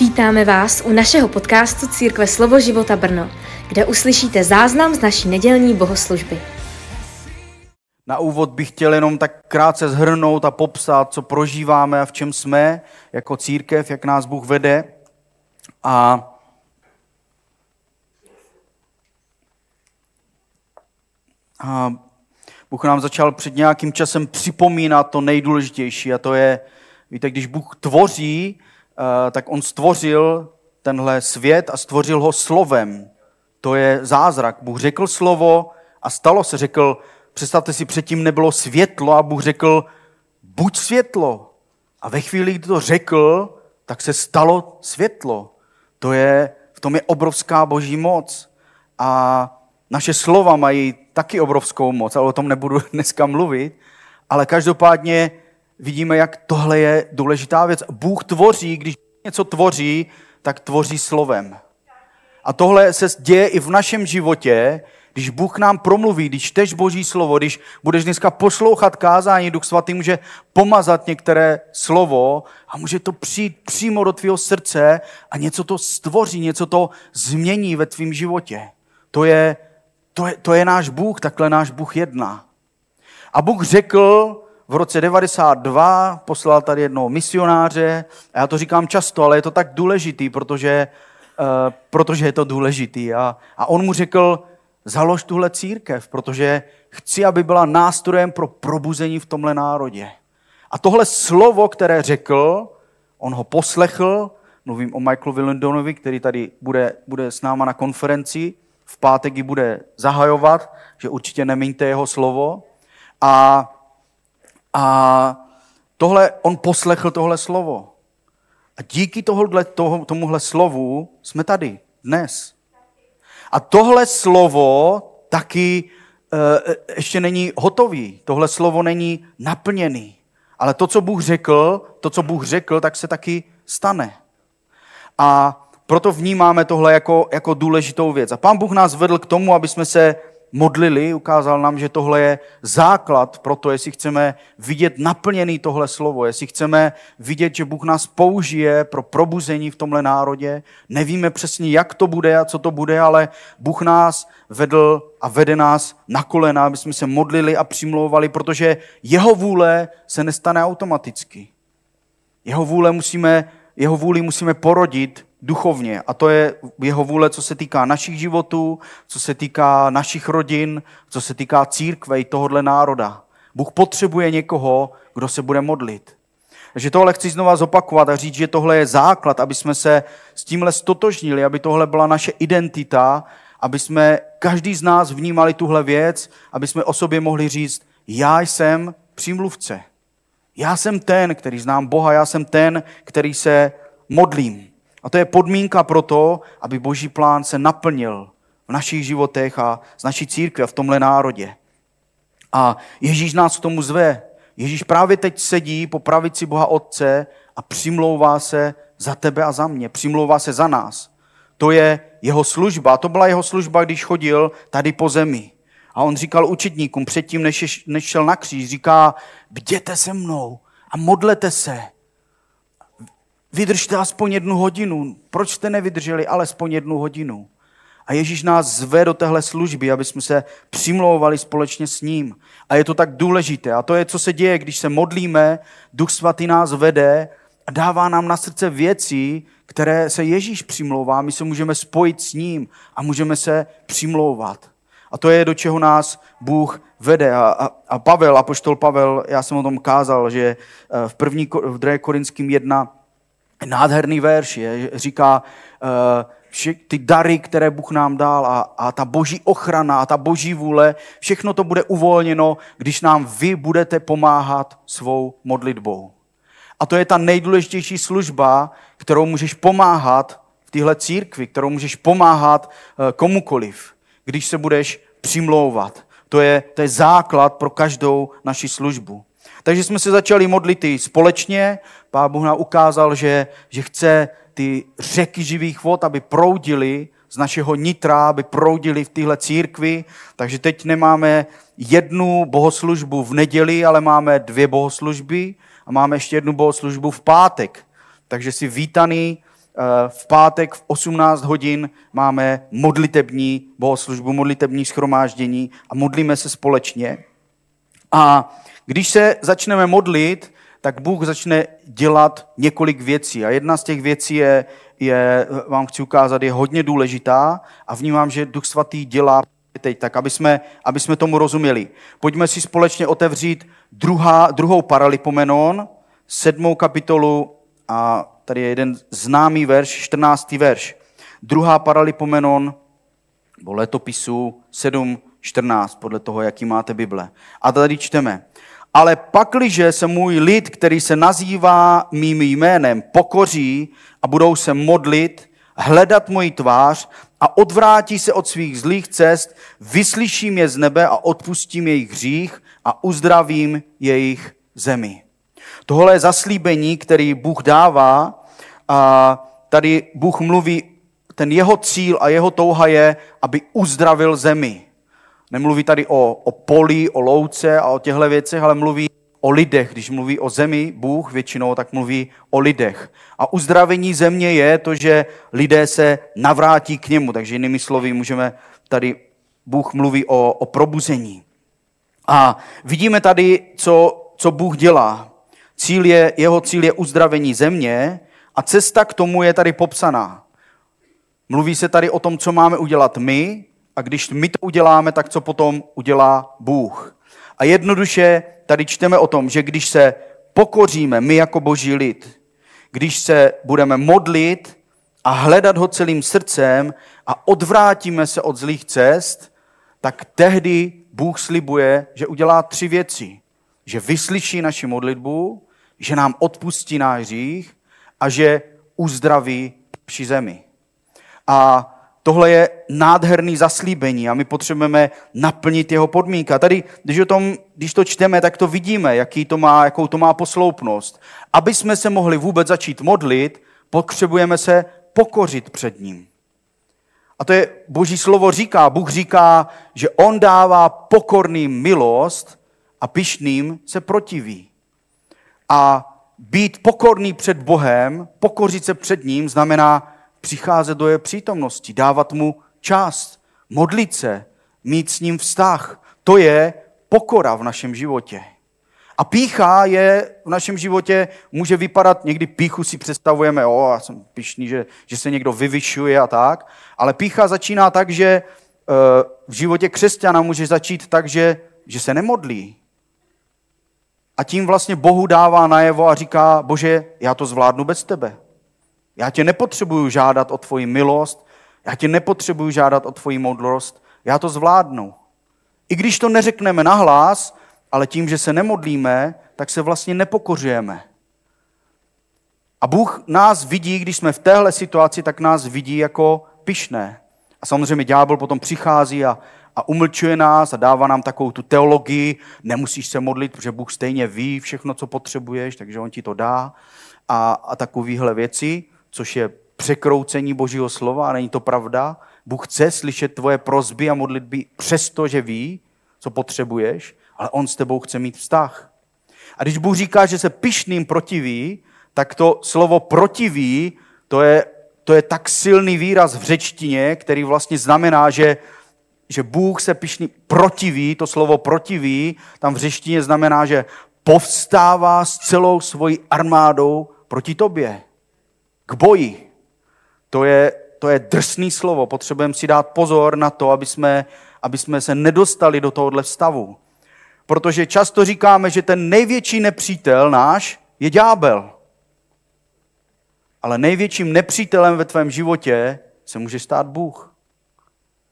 Vítáme vás u našeho podcastu Církve Slovo života Brno, kde uslyšíte záznam z naší nedělní bohoslužby. Na úvod bych chtěl jenom tak krátce zhrnout a popsat, co prožíváme a v čem jsme jako církev, jak nás Bůh vede. A A Bůh nám začal před nějakým časem připomínat to nejdůležitější a to je, víte, když Bůh tvoří, tak on stvořil tenhle svět a stvořil ho slovem. To je zázrak. Bůh řekl slovo a stalo se. Řekl, představte si, předtím nebylo světlo a Bůh řekl, buď světlo. A ve chvíli, kdy to řekl, tak se stalo světlo. To je, v tom je obrovská boží moc. A naše slova mají taky obrovskou moc, ale o tom nebudu dneska mluvit. Ale každopádně vidíme, jak tohle je důležitá věc. Bůh tvoří, když něco tvoří, tak tvoří slovem. A tohle se děje i v našem životě, když Bůh nám promluví, když čteš Boží slovo, když budeš dneska poslouchat kázání, Duch Svatý může pomazat některé slovo a může to přijít přímo do tvého srdce a něco to stvoří, něco to změní ve tvém životě. To je to je, to je náš Bůh, takhle náš Bůh jedná. A Bůh řekl v roce 92, poslal tady jednoho misionáře, a já to říkám často, ale je to tak důležitý, protože, uh, protože je to důležitý. A, a on mu řekl, založ tuhle církev, protože chci, aby byla nástrojem pro probuzení v tomhle národě. A tohle slovo, které řekl, on ho poslechl, mluvím o Michaelu Willendonovi, který tady bude, bude s náma na konferenci, v pátek ji bude zahajovat, že určitě nemíňte jeho slovo. A, a tohle, on poslechl tohle slovo. A díky tohle, toho, tomuhle slovu jsme tady dnes. A tohle slovo taky e, ještě není hotový. Tohle slovo není naplněný. Ale to, co Bůh řekl, to, co Bůh řekl, tak se taky stane. A proto vnímáme tohle jako, jako důležitou věc. A pán Bůh nás vedl k tomu, aby jsme se modlili, ukázal nám, že tohle je základ pro to, jestli chceme vidět naplněný tohle slovo, jestli chceme vidět, že Bůh nás použije pro probuzení v tomhle národě. Nevíme přesně, jak to bude a co to bude, ale Bůh nás vedl a vede nás na kolena, aby jsme se modlili a přimlouvali, protože jeho vůle se nestane automaticky. Jeho vůle musíme, jeho vůli musíme porodit duchovně. A to je jeho vůle, co se týká našich životů, co se týká našich rodin, co se týká církve i tohohle národa. Bůh potřebuje někoho, kdo se bude modlit. Takže tohle chci znova zopakovat a říct, že tohle je základ, aby jsme se s tímhle stotožnili, aby tohle byla naše identita, aby jsme každý z nás vnímali tuhle věc, aby jsme o sobě mohli říct, já jsem přímluvce. Já jsem ten, který znám Boha, já jsem ten, který se modlím. A to je podmínka pro to, aby boží plán se naplnil v našich životech a z naší církve a v tomhle národě. A Ježíš nás k tomu zve. Ježíš právě teď sedí po pravici Boha Otce a přimlouvá se za tebe a za mě. Přimlouvá se za nás. To je jeho služba. To byla jeho služba, když chodil tady po zemi. A on říkal učitníkům předtím, než, než šel na kříž, říká, bděte se mnou a modlete se. Vydržte aspoň jednu hodinu. Proč jste nevydrželi alespoň jednu hodinu? A Ježíš nás zve do téhle služby, aby jsme se přimlouvali společně s ním. A je to tak důležité. A to je, co se děje, když se modlíme, Duch Svatý nás vede a dává nám na srdce věci, které se Ježíš přimlouvá. My se můžeme spojit s ním a můžeme se přimlouvat. A to je, do čeho nás Bůh vede. A, a, a Pavel, apoštol Pavel, já jsem o tom kázal, že eh, v, první, v 2. Korinským 1 nádherný verš je, říká, uh, vše, ty dary, které Bůh nám dal a, a ta boží ochrana a ta boží vůle, všechno to bude uvolněno, když nám vy budete pomáhat svou modlitbou. A to je ta nejdůležitější služba, kterou můžeš pomáhat v téhle církvi, kterou můžeš pomáhat uh, komukoliv, když se budeš přimlouvat. To je, to je základ pro každou naši službu. Takže jsme se začali modlit i společně. Pán Bůh nám ukázal, že, že chce ty řeky živých vod, aby proudily z našeho nitra, aby proudili v téhle církvi. Takže teď nemáme jednu bohoslužbu v neděli, ale máme dvě bohoslužby a máme ještě jednu bohoslužbu v pátek. Takže si vítaný v pátek v 18 hodin máme modlitební bohoslužbu, modlitební schromáždění a modlíme se společně. A když se začneme modlit, tak Bůh začne dělat několik věcí. A jedna z těch věcí je, je, vám chci ukázat, je hodně důležitá a vnímám, že Duch Svatý dělá teď, tak aby jsme, aby jsme tomu rozuměli. Pojďme si společně otevřít druhá, druhou paralipomenon, sedmou kapitolu a tady je jeden známý verš, 14. verš. Druhá paralipomenon, nebo letopisu 7, 14, podle toho, jaký máte Bible. A tady čteme. Ale pakliže se můj lid, který se nazývá mým jménem, pokoří a budou se modlit, hledat moji tvář a odvrátí se od svých zlých cest, vyslyším je z nebe a odpustím jejich hřích a uzdravím jejich zemi. Tohle je zaslíbení, který Bůh dává a tady Bůh mluví, ten jeho cíl a jeho touha je, aby uzdravil zemi. Nemluví tady o, o poli, o louce a o těchto věcech, ale mluví o lidech. Když mluví o zemi, Bůh většinou, tak mluví o lidech. A uzdravení země je to, že lidé se navrátí k němu. Takže jinými slovy můžeme tady, Bůh mluví o, o probuzení. A vidíme tady, co, co Bůh dělá. Cíl je, jeho cíl je uzdravení země a cesta k tomu je tady popsaná. Mluví se tady o tom, co máme udělat my, a když my to uděláme, tak co potom udělá Bůh. A jednoduše tady čteme o tom, že když se pokoříme my jako boží lid, když se budeme modlit a hledat ho celým srdcem a odvrátíme se od zlých cest, tak tehdy Bůh slibuje, že udělá tři věci. Že vyslyší naši modlitbu, že nám odpustí náš hřích a že uzdraví při zemi. A Tohle je nádherný zaslíbení a my potřebujeme naplnit jeho podmínky. A tady, když, o tom, když to čteme, tak to vidíme, jaký to má, jakou to má posloupnost. Aby jsme se mohli vůbec začít modlit, potřebujeme se pokořit před ním. A to je, boží slovo říká, Bůh říká, že on dává pokorným milost a pišným se protiví. A být pokorný před Bohem, pokořit se před ním, znamená přicházet do jeho přítomnosti, dávat mu část, modlit se, mít s ním vztah. To je pokora v našem životě. A pícha je v našem životě, může vypadat, někdy píchu si představujeme, o, já jsem pišný, že, že se někdo vyvyšuje a tak, ale pícha začíná tak, že e, v životě křesťana může začít tak, že, že se nemodlí. A tím vlastně Bohu dává najevo a říká, bože, já to zvládnu bez tebe. Já tě nepotřebuju žádat o tvoji milost, já tě nepotřebuju žádat o tvoji moudrost, já to zvládnu. I když to neřekneme nahlas, ale tím, že se nemodlíme, tak se vlastně nepokořujeme. A Bůh nás vidí, když jsme v téhle situaci, tak nás vidí jako pyšné. A samozřejmě ďábel potom přichází a, a umlčuje nás a dává nám takovou tu teologii, nemusíš se modlit, protože Bůh stejně ví všechno, co potřebuješ, takže on ti to dá a, a takovéhle věci což je překroucení Božího slova a není to pravda. Bůh chce slyšet tvoje prozby a modlitby přesto, že ví, co potřebuješ, ale on s tebou chce mít vztah. A když Bůh říká, že se pišným protiví, tak to slovo protiví, to je, to je tak silný výraz v řečtině, který vlastně znamená, že, že Bůh se pišný protiví, to slovo protiví, tam v řečtině znamená, že povstává s celou svojí armádou proti tobě k boji. To je, to je drsný slovo. Potřebujeme si dát pozor na to, aby jsme, aby jsme se nedostali do tohohle stavu. Protože často říkáme, že ten největší nepřítel náš je ďábel. Ale největším nepřítelem ve tvém životě se může stát Bůh.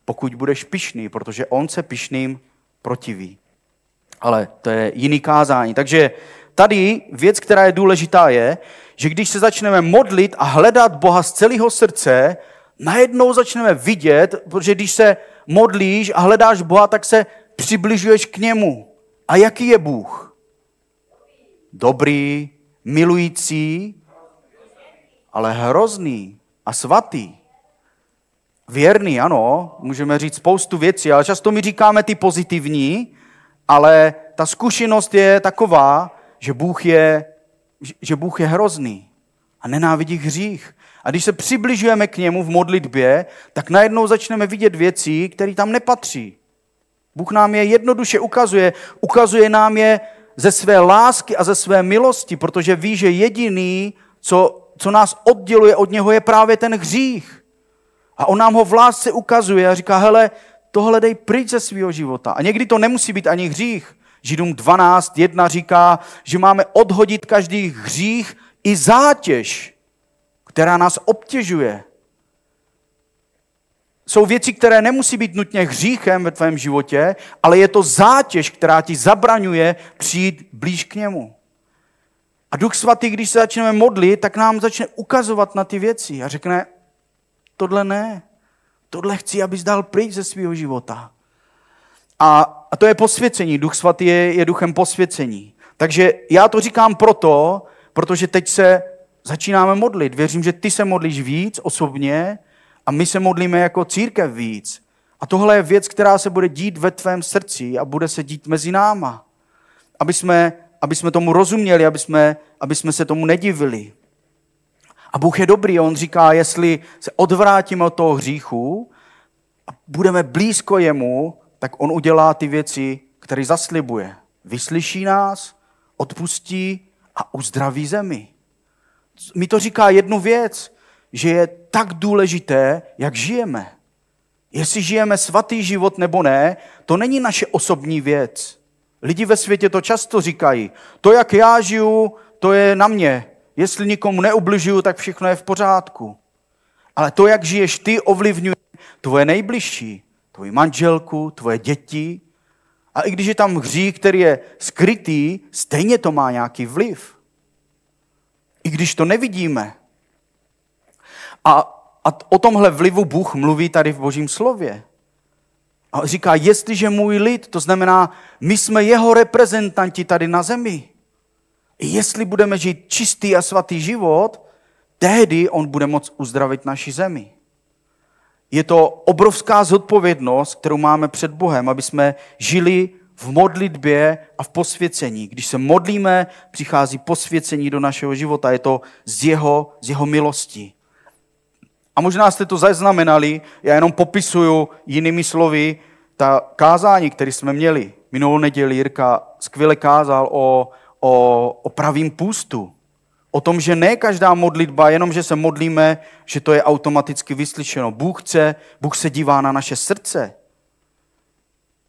Pokud budeš pišný, protože On se pišným protiví. Ale to je jiný kázání. Takže tady věc, která je důležitá, je, že když se začneme modlit a hledat Boha z celého srdce, najednou začneme vidět, protože když se modlíš a hledáš Boha, tak se přibližuješ k němu. A jaký je Bůh? Dobrý, milující, ale hrozný a svatý. Věrný, ano, můžeme říct spoustu věcí, ale často my říkáme ty pozitivní, ale ta zkušenost je taková, že Bůh je, že Bůh je hrozný. a nenávidí hřích. A když se přibližujeme k němu v modlitbě, tak najednou začneme vidět věci, které tam nepatří. Bůh nám je jednoduše ukazuje. Ukazuje nám je ze své lásky a ze své milosti, protože ví, že jediný, co, co nás odděluje od něho, je právě ten hřích. A on nám ho v lásce ukazuje a říká, hele, tohle dej pryč ze svého života. A někdy to nemusí být ani hřích. Židům 12, 1 říká, že máme odhodit každý hřích i zátěž, která nás obtěžuje. Jsou věci, které nemusí být nutně hříchem ve tvém životě, ale je to zátěž, která ti zabraňuje přijít blíž k němu. A Duch Svatý, když se začneme modlit, tak nám začne ukazovat na ty věci a řekne, tohle ne, tohle chci, abys dal pryč ze svého života. A, a to je posvěcení. Duch Svatý je, je duchem posvěcení. Takže já to říkám proto, protože teď se začínáme modlit. Věřím, že ty se modlíš víc osobně a my se modlíme jako církev víc. A tohle je věc, která se bude dít ve tvém srdci a bude se dít mezi náma. Aby jsme, aby jsme tomu rozuměli, aby jsme, aby jsme se tomu nedivili. A Bůh je dobrý, on říká, jestli se odvrátíme od toho hříchu a budeme blízko jemu, tak on udělá ty věci, které zaslibuje. Vyslyší nás, odpustí a uzdraví zemi. Mi to říká jednu věc, že je tak důležité, jak žijeme. Jestli žijeme svatý život nebo ne, to není naše osobní věc. Lidi ve světě to často říkají. To, jak já žiju, to je na mě. Jestli nikomu neubližuju, tak všechno je v pořádku. Ale to, jak žiješ ty, ovlivňuje tvoje nejbližší, tvoji manželku, tvoje děti. A i když je tam hřích, který je skrytý, stejně to má nějaký vliv. I když to nevidíme. A, a o tomhle vlivu Bůh mluví tady v Božím slově. A říká, jestliže můj lid, to znamená, my jsme jeho reprezentanti tady na zemi. Jestli budeme žít čistý a svatý život, tehdy on bude moct uzdravit naši zemi. Je to obrovská zodpovědnost, kterou máme před Bohem, aby jsme žili v modlitbě a v posvěcení. Když se modlíme, přichází posvěcení do našeho života. Je to z jeho, z jeho milosti. A možná jste to zaznamenali, já jenom popisuju jinými slovy ta kázání, které jsme měli. Minulou neděli Jirka skvěle kázal o, o, o pravým půstu. O tom, že ne každá modlitba, jenom že se modlíme, že to je automaticky vyslyšeno. Bůh chce, Bůh se dívá na naše srdce.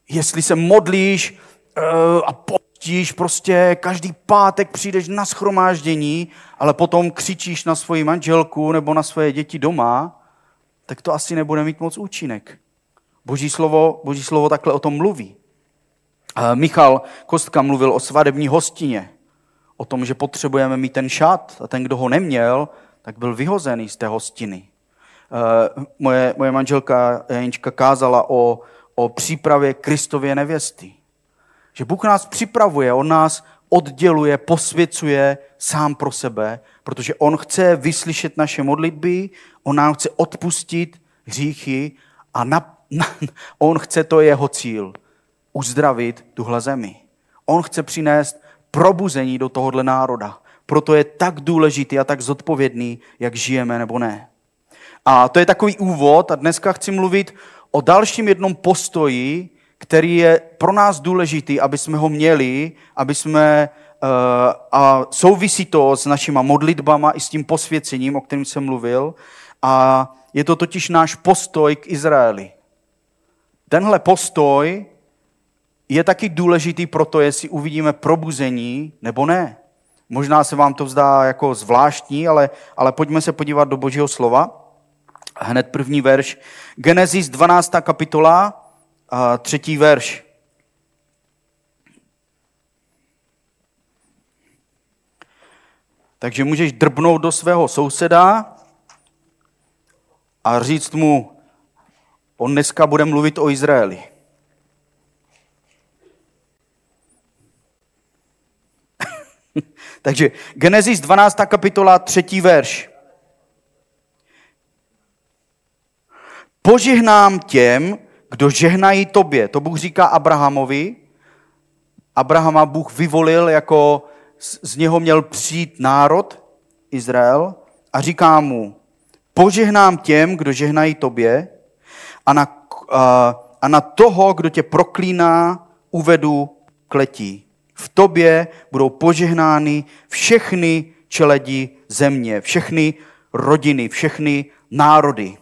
Jestli se modlíš uh, a postíš, prostě každý pátek přijdeš na schromáždění, ale potom křičíš na svoji manželku nebo na svoje děti doma, tak to asi nebude mít moc účinek. Boží slovo, Boží slovo takhle o tom mluví. Michal Kostka mluvil o svadební hostině, o tom, že potřebujeme mít ten šat a ten, kdo ho neměl, tak byl vyhozený z té hostiny. Moje, moje manželka Janička kázala o, o přípravě Kristově nevěsty. Že Bůh nás připravuje, On nás odděluje, posvěcuje sám pro sebe, protože On chce vyslyšet naše modlitby, On nám chce odpustit hříchy a na, na, On chce, to jeho cíl, uzdravit tuhle zemi. On chce přinést probuzení do tohohle národa. Proto je tak důležitý a tak zodpovědný, jak žijeme nebo ne. A to je takový úvod a dneska chci mluvit o dalším jednom postoji, který je pro nás důležitý, aby jsme ho měli, aby jsme, uh, a souvisí to s našima modlitbama i s tím posvěcením, o kterém jsem mluvil, a je to totiž náš postoj k Izraeli. Tenhle postoj je taky důležitý pro to, jestli uvidíme probuzení nebo ne. Možná se vám to vzdá jako zvláštní, ale, ale pojďme se podívat do Božího slova. Hned první verš. Genesis 12. kapitola, třetí verš. Takže můžeš drbnout do svého souseda a říct mu, on dneska bude mluvit o Izraeli. Takže Genesis 12. kapitola, třetí verš. Požehnám těm, kdo žehnají tobě. To Bůh říká Abrahamovi. Abrahama Bůh vyvolil, jako z něho měl přijít národ, Izrael. a říká mu, požehnám těm, kdo žehnají tobě a na, a, a na toho, kdo tě proklíná, uvedu kletí. V tobě budou požehnány všechny čeledi země, všechny rodiny, všechny národy.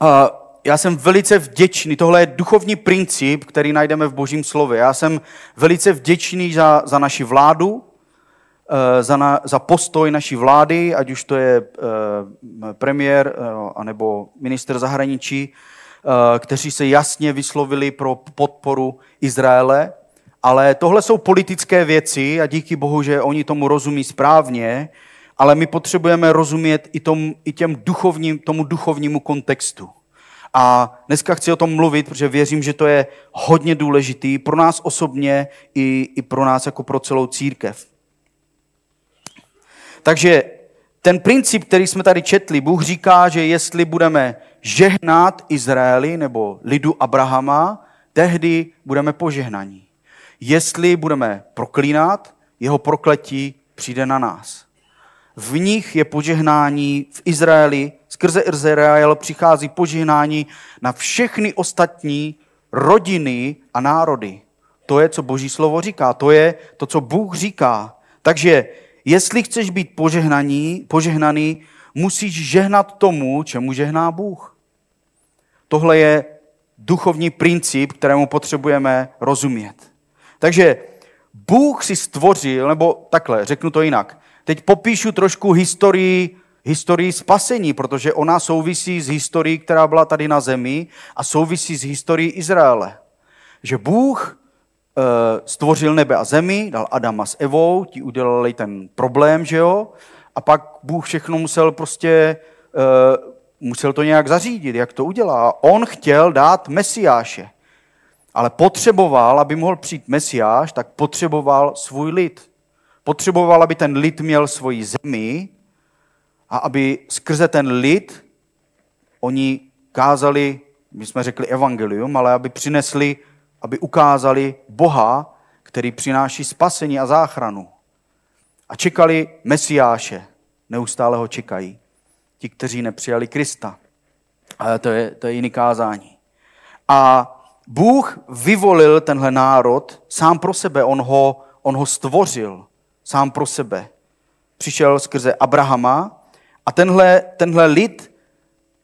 A já jsem velice vděčný, tohle je duchovní princip, který najdeme v Božím slově. Já jsem velice vděčný za, za naši vládu, eh, za, na, za postoj naší vlády, ať už to je eh, premiér eh, anebo minister zahraničí, kteří se jasně vyslovili pro podporu Izraele. Ale tohle jsou politické věci a díky Bohu, že oni tomu rozumí správně, ale my potřebujeme rozumět i, tom, i těm duchovním, tomu duchovnímu kontextu. A dneska chci o tom mluvit, protože věřím, že to je hodně důležitý pro nás osobně i, i pro nás jako pro celou církev. Takže ten princip, který jsme tady četli, Bůh říká, že jestli budeme žehnat Izraeli nebo lidu Abrahama, tehdy budeme požehnaní. Jestli budeme proklínat, jeho prokletí přijde na nás. V nich je požehnání v Izraeli, skrze Izrael přichází požehnání na všechny ostatní rodiny a národy. To je, co Boží slovo říká, to je to, co Bůh říká. Takže jestli chceš být požehnaný, požehnaný, musíš žehnat tomu, čemu žehná Bůh. Tohle je duchovní princip, kterému potřebujeme rozumět. Takže Bůh si stvořil, nebo takhle, řeknu to jinak. Teď popíšu trošku historii, historii spasení, protože ona souvisí s historií, která byla tady na zemi a souvisí s historií Izraele. Že Bůh e, stvořil nebe a zemi, dal Adama s Evou, ti udělali ten problém, že jo? A pak Bůh všechno musel prostě, e, musel to nějak zařídit, jak to udělá. On chtěl dát Mesiáše, ale potřeboval, aby mohl přijít Mesiáš, tak potřeboval svůj lid. Potřeboval, aby ten lid měl svoji zemi a aby skrze ten lid oni kázali, my jsme řekli evangelium, ale aby přinesli, aby ukázali Boha, který přináší spasení a záchranu. A čekali Mesiáše. Neustále ho čekají. Ti, kteří nepřijali Krista. Ale to je, to je jiný kázání. A Bůh vyvolil tenhle národ sám pro sebe. On ho, on ho stvořil sám pro sebe. Přišel skrze Abrahama a tenhle, tenhle lid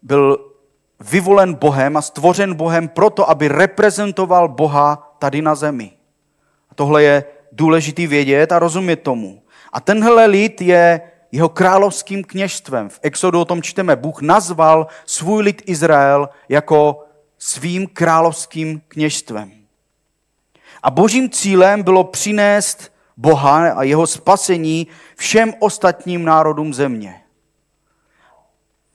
byl vyvolen Bohem a stvořen Bohem proto, aby reprezentoval Boha tady na zemi. A tohle je důležitý vědět a rozumět tomu. A tenhle lid je jeho královským kněžstvem. V Exodu o tom čteme. Bůh nazval svůj lid Izrael jako svým královským kněžstvem. A božím cílem bylo přinést Boha a jeho spasení všem ostatním národům země.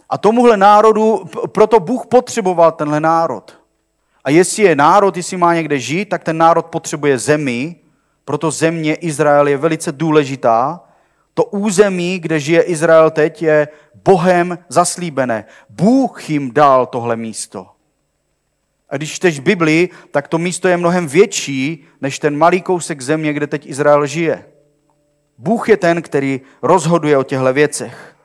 A tomuhle národu, proto Bůh potřeboval tenhle národ. A jestli je národ, jestli má někde žít, tak ten národ potřebuje zemi, proto země Izrael je velice důležitá. To území, kde žije Izrael teď, je Bohem zaslíbené. Bůh jim dal tohle místo. A když čteš Biblii, tak to místo je mnohem větší než ten malý kousek země, kde teď Izrael žije. Bůh je ten, který rozhoduje o těchto věcech.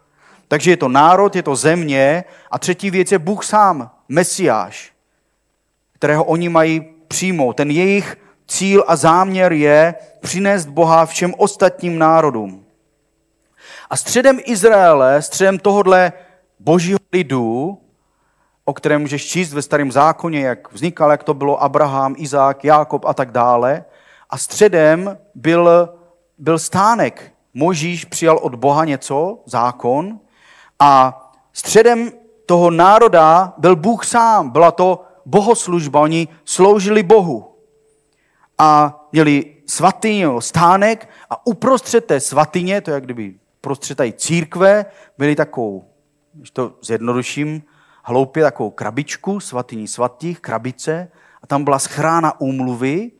Takže je to národ, je to země a třetí věc je Bůh sám, Mesiáš, kterého oni mají přijmout. Ten jejich cíl a záměr je přinést Boha všem ostatním národům. A středem Izraele, středem tohodle božího lidu, o kterém můžeš číst ve starém zákoně, jak vznikal, jak to bylo Abraham, Izák, Jákob a tak dále. A středem byl, byl stánek. Možíš přijal od Boha něco, zákon, a středem toho národa byl Bůh sám. Byla to bohoslužba, oni sloužili Bohu. A měli svatyně, stánek a uprostřed té svatyně, to je jak kdyby prostřed tady církve, byli takovou, když to zjednoduším, hloupě takovou krabičku, svatyní svatých, krabice, a tam byla schrána úmluvy,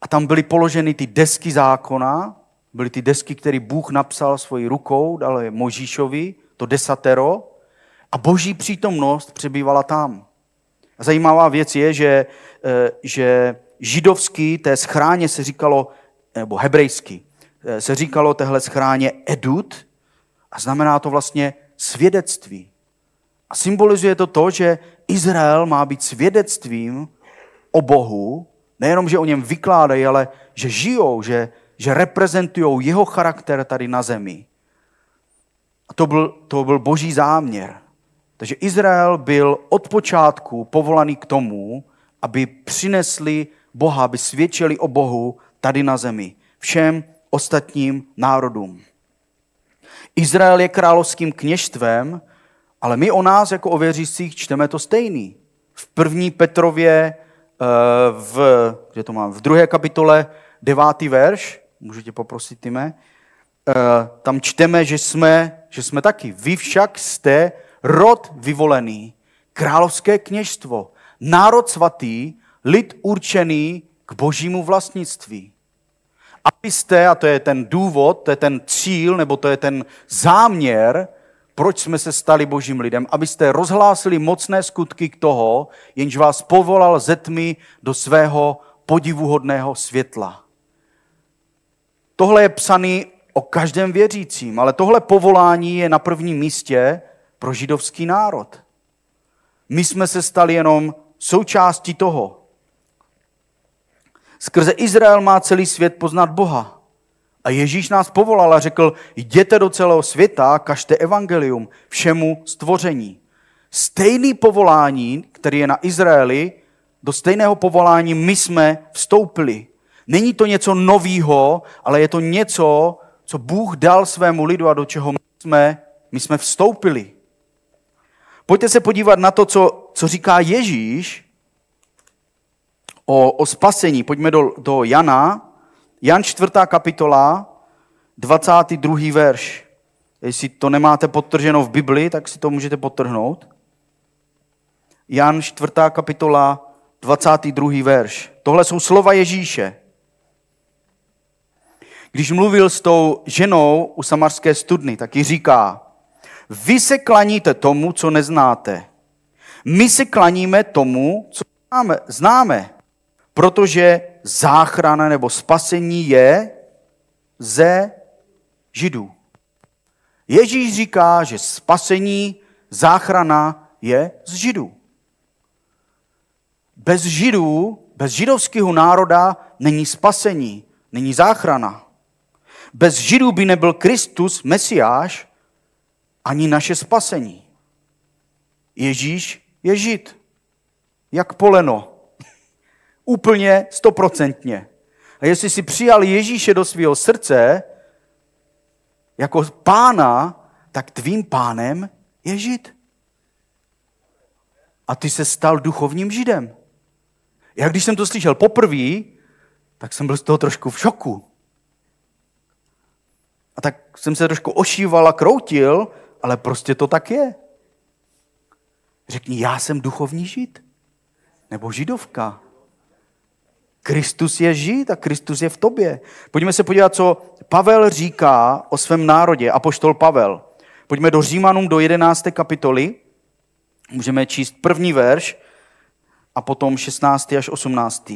a tam byly položeny ty desky zákona, byly ty desky, které Bůh napsal svojí rukou, dal je Možíšovi, to desatero, a boží přítomnost přebývala tam. A zajímavá věc je, že, eh, že židovský té schráně se říkalo, nebo hebrejský, eh, se říkalo téhle schráně edut a znamená to vlastně svědectví. A symbolizuje to to, že Izrael má být svědectvím o Bohu, nejenom, že o něm vykládají, ale že žijou, že, že reprezentují jeho charakter tady na zemi. A to byl, to byl boží záměr. Takže Izrael byl od počátku povolaný k tomu, aby přinesli Boha, aby svědčili o Bohu tady na zemi. Všem ostatním národům. Izrael je královským kněžstvem, ale my o nás jako o věřících čteme to stejný. V první Petrově, eh, v, kde to mám, v druhé kapitole, devátý verš, můžete poprosit, Time, eh, tam čteme, že jsme, že jsme taky. Vy však jste rod vyvolený, královské kněžstvo, národ svatý, lid určený k božímu vlastnictví. Abyste, a to je ten důvod, to je ten cíl, nebo to je ten záměr, proč jsme se stali božím lidem, abyste rozhlásili mocné skutky k toho, jenž vás povolal ze tmy do svého podivuhodného světla. Tohle je psaný o každém věřícím, ale tohle povolání je na prvním místě pro židovský národ. My jsme se stali jenom součástí toho. Skrze Izrael má celý svět poznat Boha. A Ježíš nás povolal a řekl, jděte do celého světa, kažte evangelium všemu stvoření. Stejný povolání, který je na Izraeli, do stejného povolání my jsme vstoupili. Není to něco novýho, ale je to něco, co Bůh dal svému lidu a do čeho my jsme, my jsme vstoupili. Pojďte se podívat na to, co, co říká Ježíš o, o spasení. Pojďme do, do Jana, Jan 4. kapitola, 22. verš. Jestli to nemáte podtrženo v Bibli, tak si to můžete podtrhnout. Jan 4. kapitola, 22. verš. Tohle jsou slova Ježíše. Když mluvil s tou ženou u samarské studny, tak ji říká, vy se klaníte tomu, co neznáte. My se klaníme tomu, co známe, známe protože záchrana nebo spasení je ze Židů. Ježíš říká, že spasení, záchrana je z Židů. Bez Židů, bez židovského národa není spasení, není záchrana. Bez Židů by nebyl Kristus, Mesiáš, ani naše spasení. Ježíš je Žid, jak poleno. Úplně stoprocentně. A jestli si přijal Ježíše do svého srdce jako pána, tak tvým pánem je žid. A ty se stal duchovním židem. Já když jsem to slyšel poprvé, tak jsem byl z toho trošku v šoku. A tak jsem se trošku ošíval a kroutil, ale prostě to tak je. Řekni, já jsem duchovní žid. Nebo židovka. Kristus je žid a Kristus je v tobě. Pojďme se podívat, co Pavel říká o svém národě, apoštol Pavel. Pojďme do Římanům do 11. kapitoly. Můžeme číst první verš a potom 16. až 18.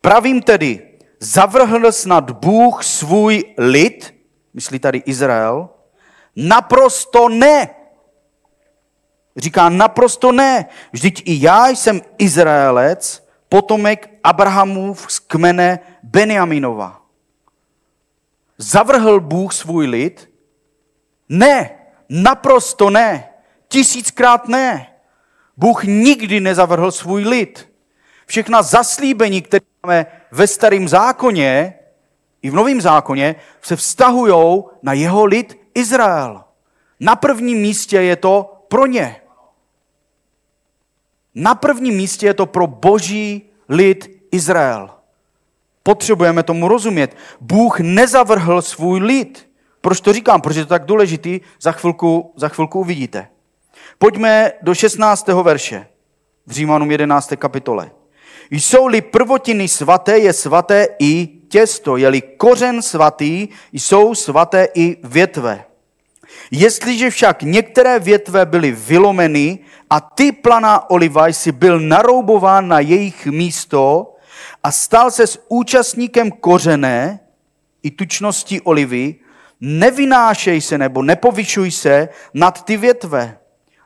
Pravím tedy, zavrhl snad Bůh svůj lid, myslí tady Izrael, naprosto ne. Říká naprosto ne. Vždyť i já jsem Izraelec, potomek Abrahamův z kmene Benjaminova. Zavrhl Bůh svůj lid? Ne, naprosto ne, tisíckrát ne. Bůh nikdy nezavrhl svůj lid. Všechna zaslíbení, které máme ve starém zákoně i v novém zákoně, se vztahují na jeho lid Izrael. Na prvním místě je to pro ně. Na prvním místě je to pro boží lid Izrael. Potřebujeme tomu rozumět. Bůh nezavrhl svůj lid. Proč to říkám? Protože je to tak důležitý, za chvilku, za chvilku uvidíte. Pojďme do 16. verše v Římanům 11. kapitole. Jsou-li prvotiny svaté, je svaté i těsto. Je-li kořen svatý, jsou svaté i větve. Jestliže však některé větve byly vylomeny a ty planá oliva jsi byl naroubován na jejich místo a stal se s účastníkem kořené, i tučností olivy, nevynášej se nebo nepovyšuj se nad ty větve.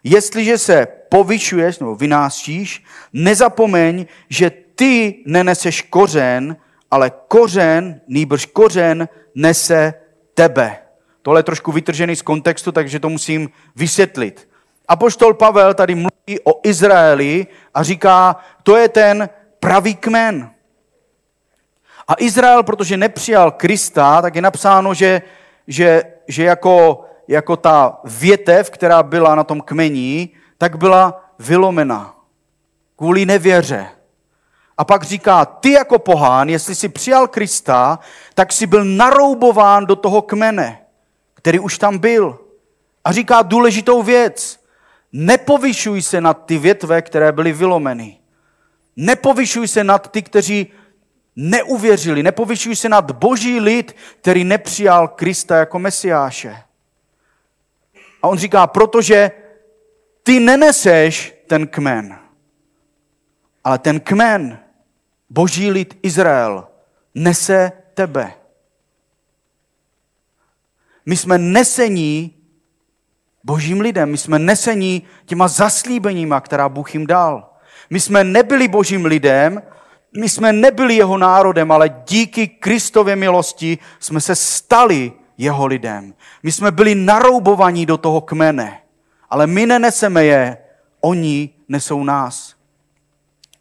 Jestliže se povyšuješ nebo vynášíš, nezapomeň, že ty neneseš kořen, ale kořen, nýbrž kořen, nese tebe. Tohle je trošku vytržený z kontextu, takže to musím vysvětlit. Apoštol Pavel tady mluví o Izraeli a říká, to je ten pravý kmen. A Izrael, protože nepřijal Krista, tak je napsáno, že, že, že jako, jako ta větev, která byla na tom kmení, tak byla vylomena kvůli nevěře. A pak říká, ty jako pohán, jestli jsi přijal Krista, tak si byl naroubován do toho kmene, který už tam byl. A říká důležitou věc. Nepovyšuj se nad ty větve, které byly vylomeny. Nepovyšuj se nad ty, kteří neuvěřili. Nepovyšuj se nad boží lid, který nepřijal Krista jako mesiáše. A on říká, protože ty neneseš ten kmen, ale ten kmen, boží lid Izrael, nese tebe. My jsme nesení božím lidem, my jsme nesení těma zaslíbeníma, která Bůh jim dal. My jsme nebyli božím lidem, my jsme nebyli jeho národem, ale díky Kristově milosti jsme se stali jeho lidem. My jsme byli naroubovaní do toho kmene, ale my neneseme je, oni nesou nás.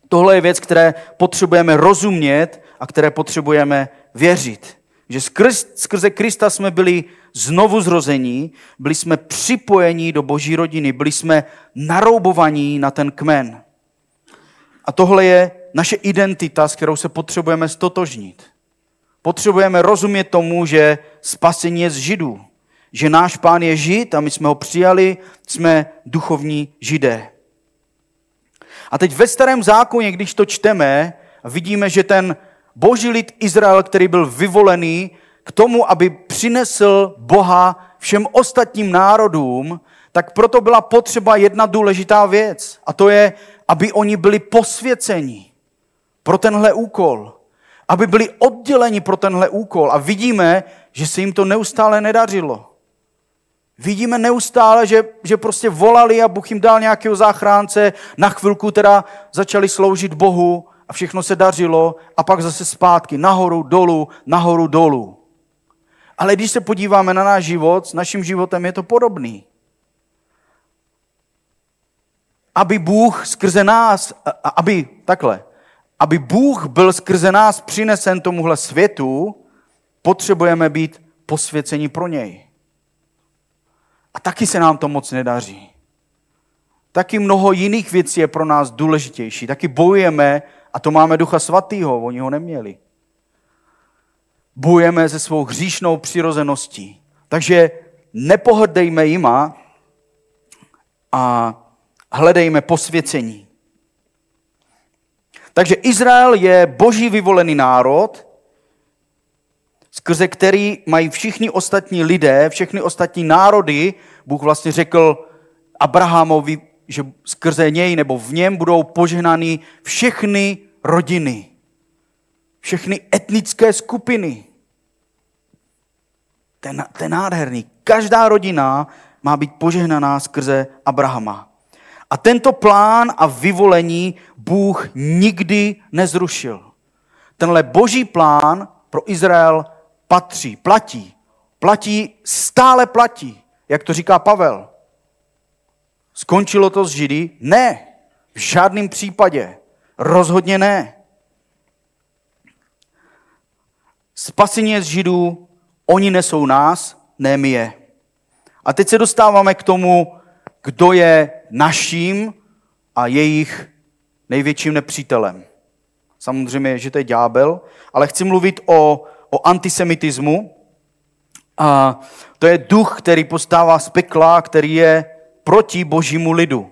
Tohle je věc, které potřebujeme rozumět a které potřebujeme věřit. Že skrz, skrze Krista jsme byli znovu zrození, byli jsme připojení do boží rodiny, byli jsme naroubovaní na ten kmen. A tohle je naše identita, s kterou se potřebujeme stotožnit. Potřebujeme rozumět tomu, že spasení je z Židů. Že náš pán je Žid a my jsme ho přijali, jsme duchovní Židé. A teď ve starém zákoně, když to čteme, vidíme, že ten boží lid Izrael, který byl vyvolený k tomu, aby přinesl Boha všem ostatním národům, tak proto byla potřeba jedna důležitá věc. A to je, aby oni byli posvěceni pro tenhle úkol. Aby byli odděleni pro tenhle úkol. A vidíme, že se jim to neustále nedařilo. Vidíme neustále, že, že prostě volali a Bůh jim dal nějakého záchránce, na chvilku teda začali sloužit Bohu a všechno se dařilo a pak zase zpátky, nahoru, dolů, nahoru, dolů. Ale když se podíváme na náš život, s naším životem je to podobný. Aby Bůh skrze nás, aby takhle, aby Bůh byl skrze nás přinesen tomuhle světu, potřebujeme být posvěcení pro něj. A taky se nám to moc nedaří. Taky mnoho jiných věcí je pro nás důležitější. Taky bojujeme, a to máme Ducha Svatého, oni ho neměli. Bojujeme se svou hříšnou přirozeností. Takže nepohrdejme jima a hledejme posvěcení. Takže Izrael je boží vyvolený národ, skrze který mají všichni ostatní lidé, všechny ostatní národy, Bůh vlastně řekl Abrahamovi, že skrze něj nebo v něm budou požehnány všechny rodiny, všechny etnické skupiny. Ten, ten nádherný. Každá rodina má být požehnaná skrze Abrahama. A tento plán a vyvolení Bůh nikdy nezrušil. Tenhle boží plán pro Izrael patří, platí. Platí, stále platí, jak to říká Pavel. Skončilo to s Židy? Ne, v žádném případě. Rozhodně ne. Spasení z Židů, oni nesou nás, ne my je. A teď se dostáváme k tomu, kdo je naším a jejich největším nepřítelem. Samozřejmě, že to je ďábel, ale chci mluvit o o antisemitismu. A to je duch, který postává z pekla, který je proti božímu lidu.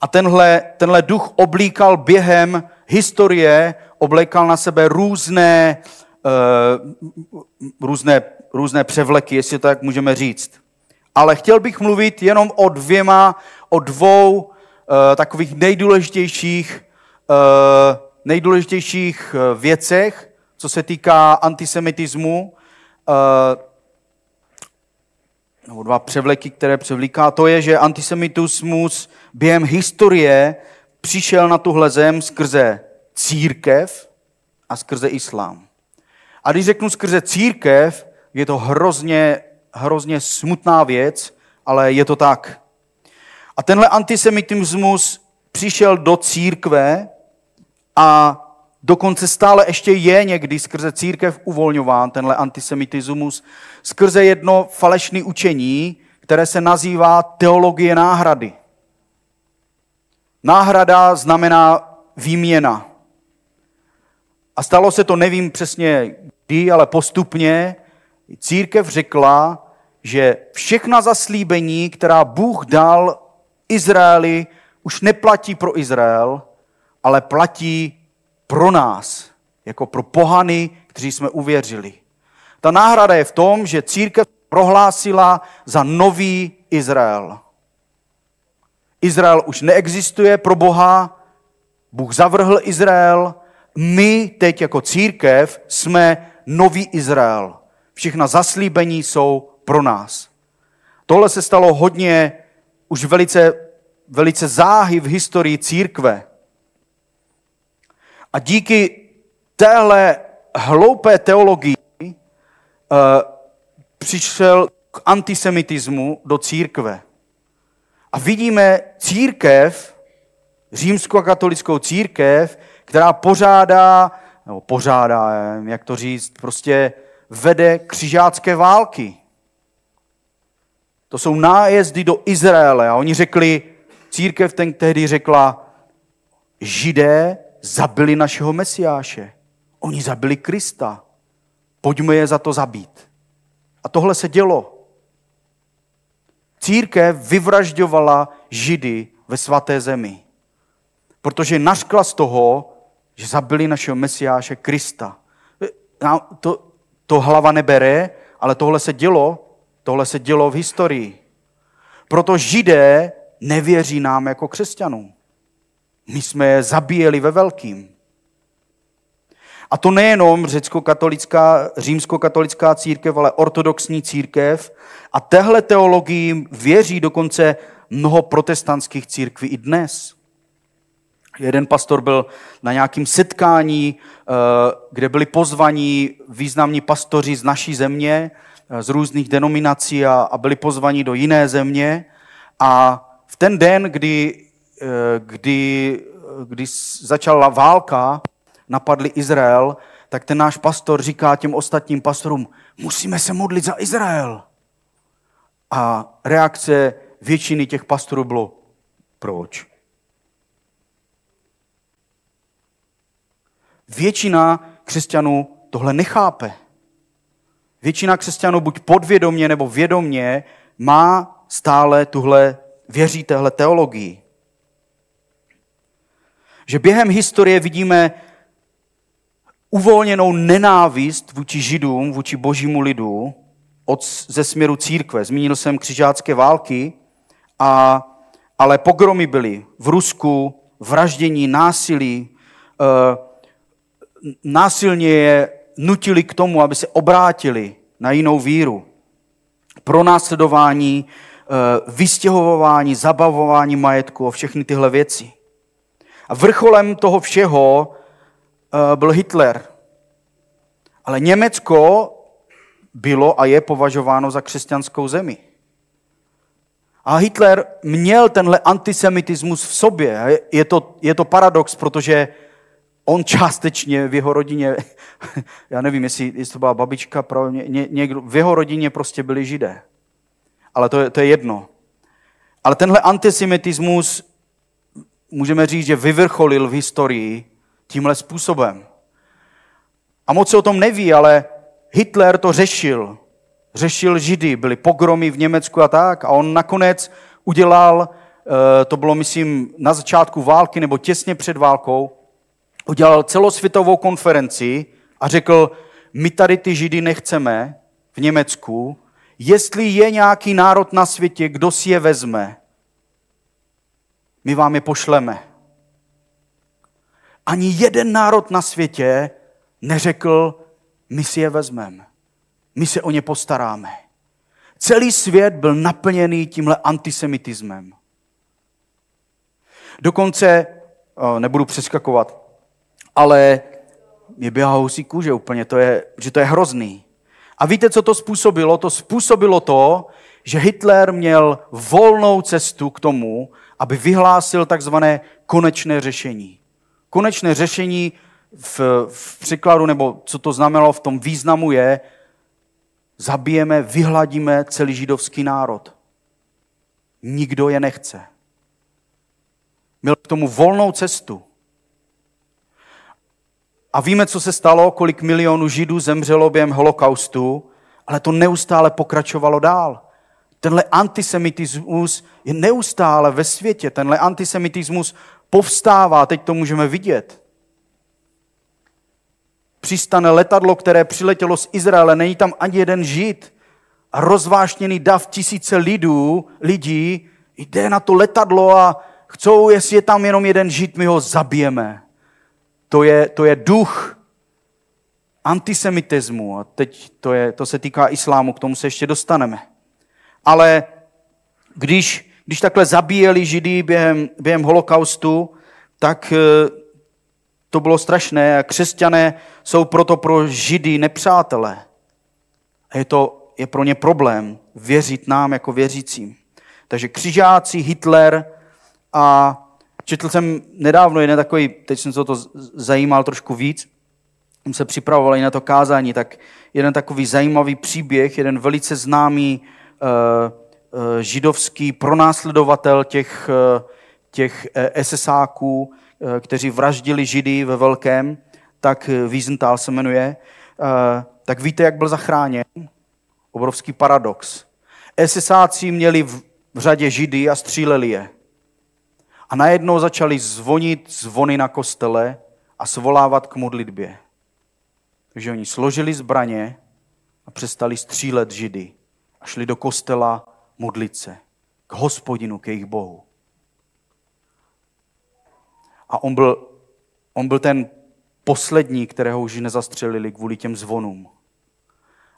A tenhle, tenhle duch oblíkal během historie, oblékal na sebe různé, uh, různé, různé převleky, jestli to tak můžeme říct. Ale chtěl bych mluvit jenom o dvěma, o dvou uh, takových nejdůležitějších, uh, nejdůležitějších věcech, co se týká antisemitismu, eh, nebo dva převleky, které převlíká, to je, že antisemitismus během historie přišel na tuhle zem skrze církev a skrze islám. A když řeknu skrze církev, je to hrozně, hrozně smutná věc, ale je to tak. A tenhle antisemitismus přišel do církve a dokonce stále ještě je někdy skrze církev uvolňován tenhle antisemitismus, skrze jedno falešné učení, které se nazývá teologie náhrady. Náhrada znamená výměna. A stalo se to, nevím přesně kdy, ale postupně, církev řekla, že všechna zaslíbení, která Bůh dal Izraeli, už neplatí pro Izrael, ale platí pro nás, jako pro pohany, kteří jsme uvěřili. Ta náhrada je v tom, že církev prohlásila za nový Izrael. Izrael už neexistuje pro Boha, Bůh zavrhl Izrael, my teď jako církev jsme nový Izrael. Všechna zaslíbení jsou pro nás. Tohle se stalo hodně, už velice, velice záhy v historii církve. A díky téhle hloupé teologii uh, přišel k antisemitismu do církve. A vidíme církev, římskokatolickou církev, která pořádá, nebo pořádá, jak to říct, prostě vede křižácké války. To jsou nájezdy do Izraele. A oni řekli, církev ten tehdy řekla, židé zabili našeho mesiáše. Oni zabili Krista. Pojďme je za to zabít. A tohle se dělo. Církev vyvražďovala židy ve svaté zemi. Protože naškla z toho, že zabili našeho mesiáše Krista. To, to hlava nebere, ale tohle se dělo, tohle se dělo v historii. Proto židé nevěří nám jako křesťanům. My jsme je zabíjeli ve velkým. A to nejenom řecko-katolická, římsko-katolická církev, ale ortodoxní církev. A tehle teologii věří dokonce mnoho protestantských církví i dnes. Jeden pastor byl na nějakém setkání, eh, kde byli pozvaní významní pastoři z naší země, eh, z různých denominací a byli pozvaní do jiné země. A v ten den, kdy kdy, kdy začala válka, napadli Izrael, tak ten náš pastor říká těm ostatním pastorům, musíme se modlit za Izrael. A reakce většiny těch pastorů bylo, proč? Většina křesťanů tohle nechápe. Většina křesťanů buď podvědomně nebo vědomně má stále tuhle, věří téhle teologii že během historie vidíme uvolněnou nenávist vůči židům, vůči božímu lidu od, ze směru církve. Zmínil jsem křižácké války, a, ale pogromy byly v Rusku, vraždění, násilí. E, násilně je nutili k tomu, aby se obrátili na jinou víru. Pronásledování, e, vystěhovování, zabavování majetku a všechny tyhle věci. A vrcholem toho všeho eh, byl Hitler. Ale Německo bylo a je považováno za křesťanskou zemi. A Hitler měl tenhle antisemitismus v sobě. Je to, je to paradox, protože on částečně v jeho rodině, já nevím, jestli, jestli to byla babička, ně, někdo, v jeho rodině prostě byli židé. Ale to je, to je jedno. Ale tenhle antisemitismus můžeme říct, že vyvrcholil v historii tímhle způsobem. A moc se o tom neví, ale Hitler to řešil. Řešil Židy, byly pogromy v Německu a tak. A on nakonec udělal, eh, to bylo myslím na začátku války nebo těsně před válkou, udělal celosvětovou konferenci a řekl, my tady ty Židy nechceme v Německu, jestli je nějaký národ na světě, kdo si je vezme, my vám je pošleme. Ani jeden národ na světě neřekl, my si je vezmeme, my se o ně postaráme. Celý svět byl naplněný tímhle antisemitismem. Dokonce, nebudu přeskakovat, ale mě běhá housí kůže úplně, to je, že to je hrozný. A víte, co to způsobilo? To způsobilo to, že Hitler měl volnou cestu k tomu, aby vyhlásil takzvané konečné řešení. Konečné řešení v, v překladu, nebo co to znamenalo v tom významu je, zabijeme, vyhladíme celý židovský národ. Nikdo je nechce. Měl k tomu volnou cestu. A víme, co se stalo, kolik milionů židů zemřelo během holokaustu, ale to neustále pokračovalo dál. Tenhle antisemitismus je neustále ve světě. Tenhle antisemitismus povstává, teď to můžeme vidět. Přistane letadlo, které přiletělo z Izraele, není tam ani jeden žid. A rozvášněný dav tisíce lidů, lidí jde na to letadlo a chcou, jestli je tam jenom jeden žid, my ho zabijeme. To je, to je duch antisemitismu. A teď to, je, to se týká islámu, k tomu se ještě dostaneme. Ale když, když takhle zabíjeli židy během, během holokaustu, tak eh, to bylo strašné a křesťané jsou proto pro židy nepřátelé. A je to je pro ně problém věřit nám jako věřícím. Takže křižáci, Hitler a četl jsem nedávno jeden takový, teď jsem se o to zajímal trošku víc, jsem se připravoval i na to kázání, tak jeden takový zajímavý příběh, jeden velice známý židovský pronásledovatel těch, uh, těch SSáků, kteří vraždili židy ve velkém, tak Wiesenthal se jmenuje, tak víte, jak byl zachráněn? Obrovský paradox. SSáci měli v řadě židy a stříleli je. A najednou začali zvonit zvony na kostele a svolávat k modlitbě. Takže oni složili zbraně a přestali střílet židy a šli do kostela modlit se k hospodinu, k jejich bohu. A on byl, on byl ten poslední, kterého už nezastřelili kvůli těm zvonům.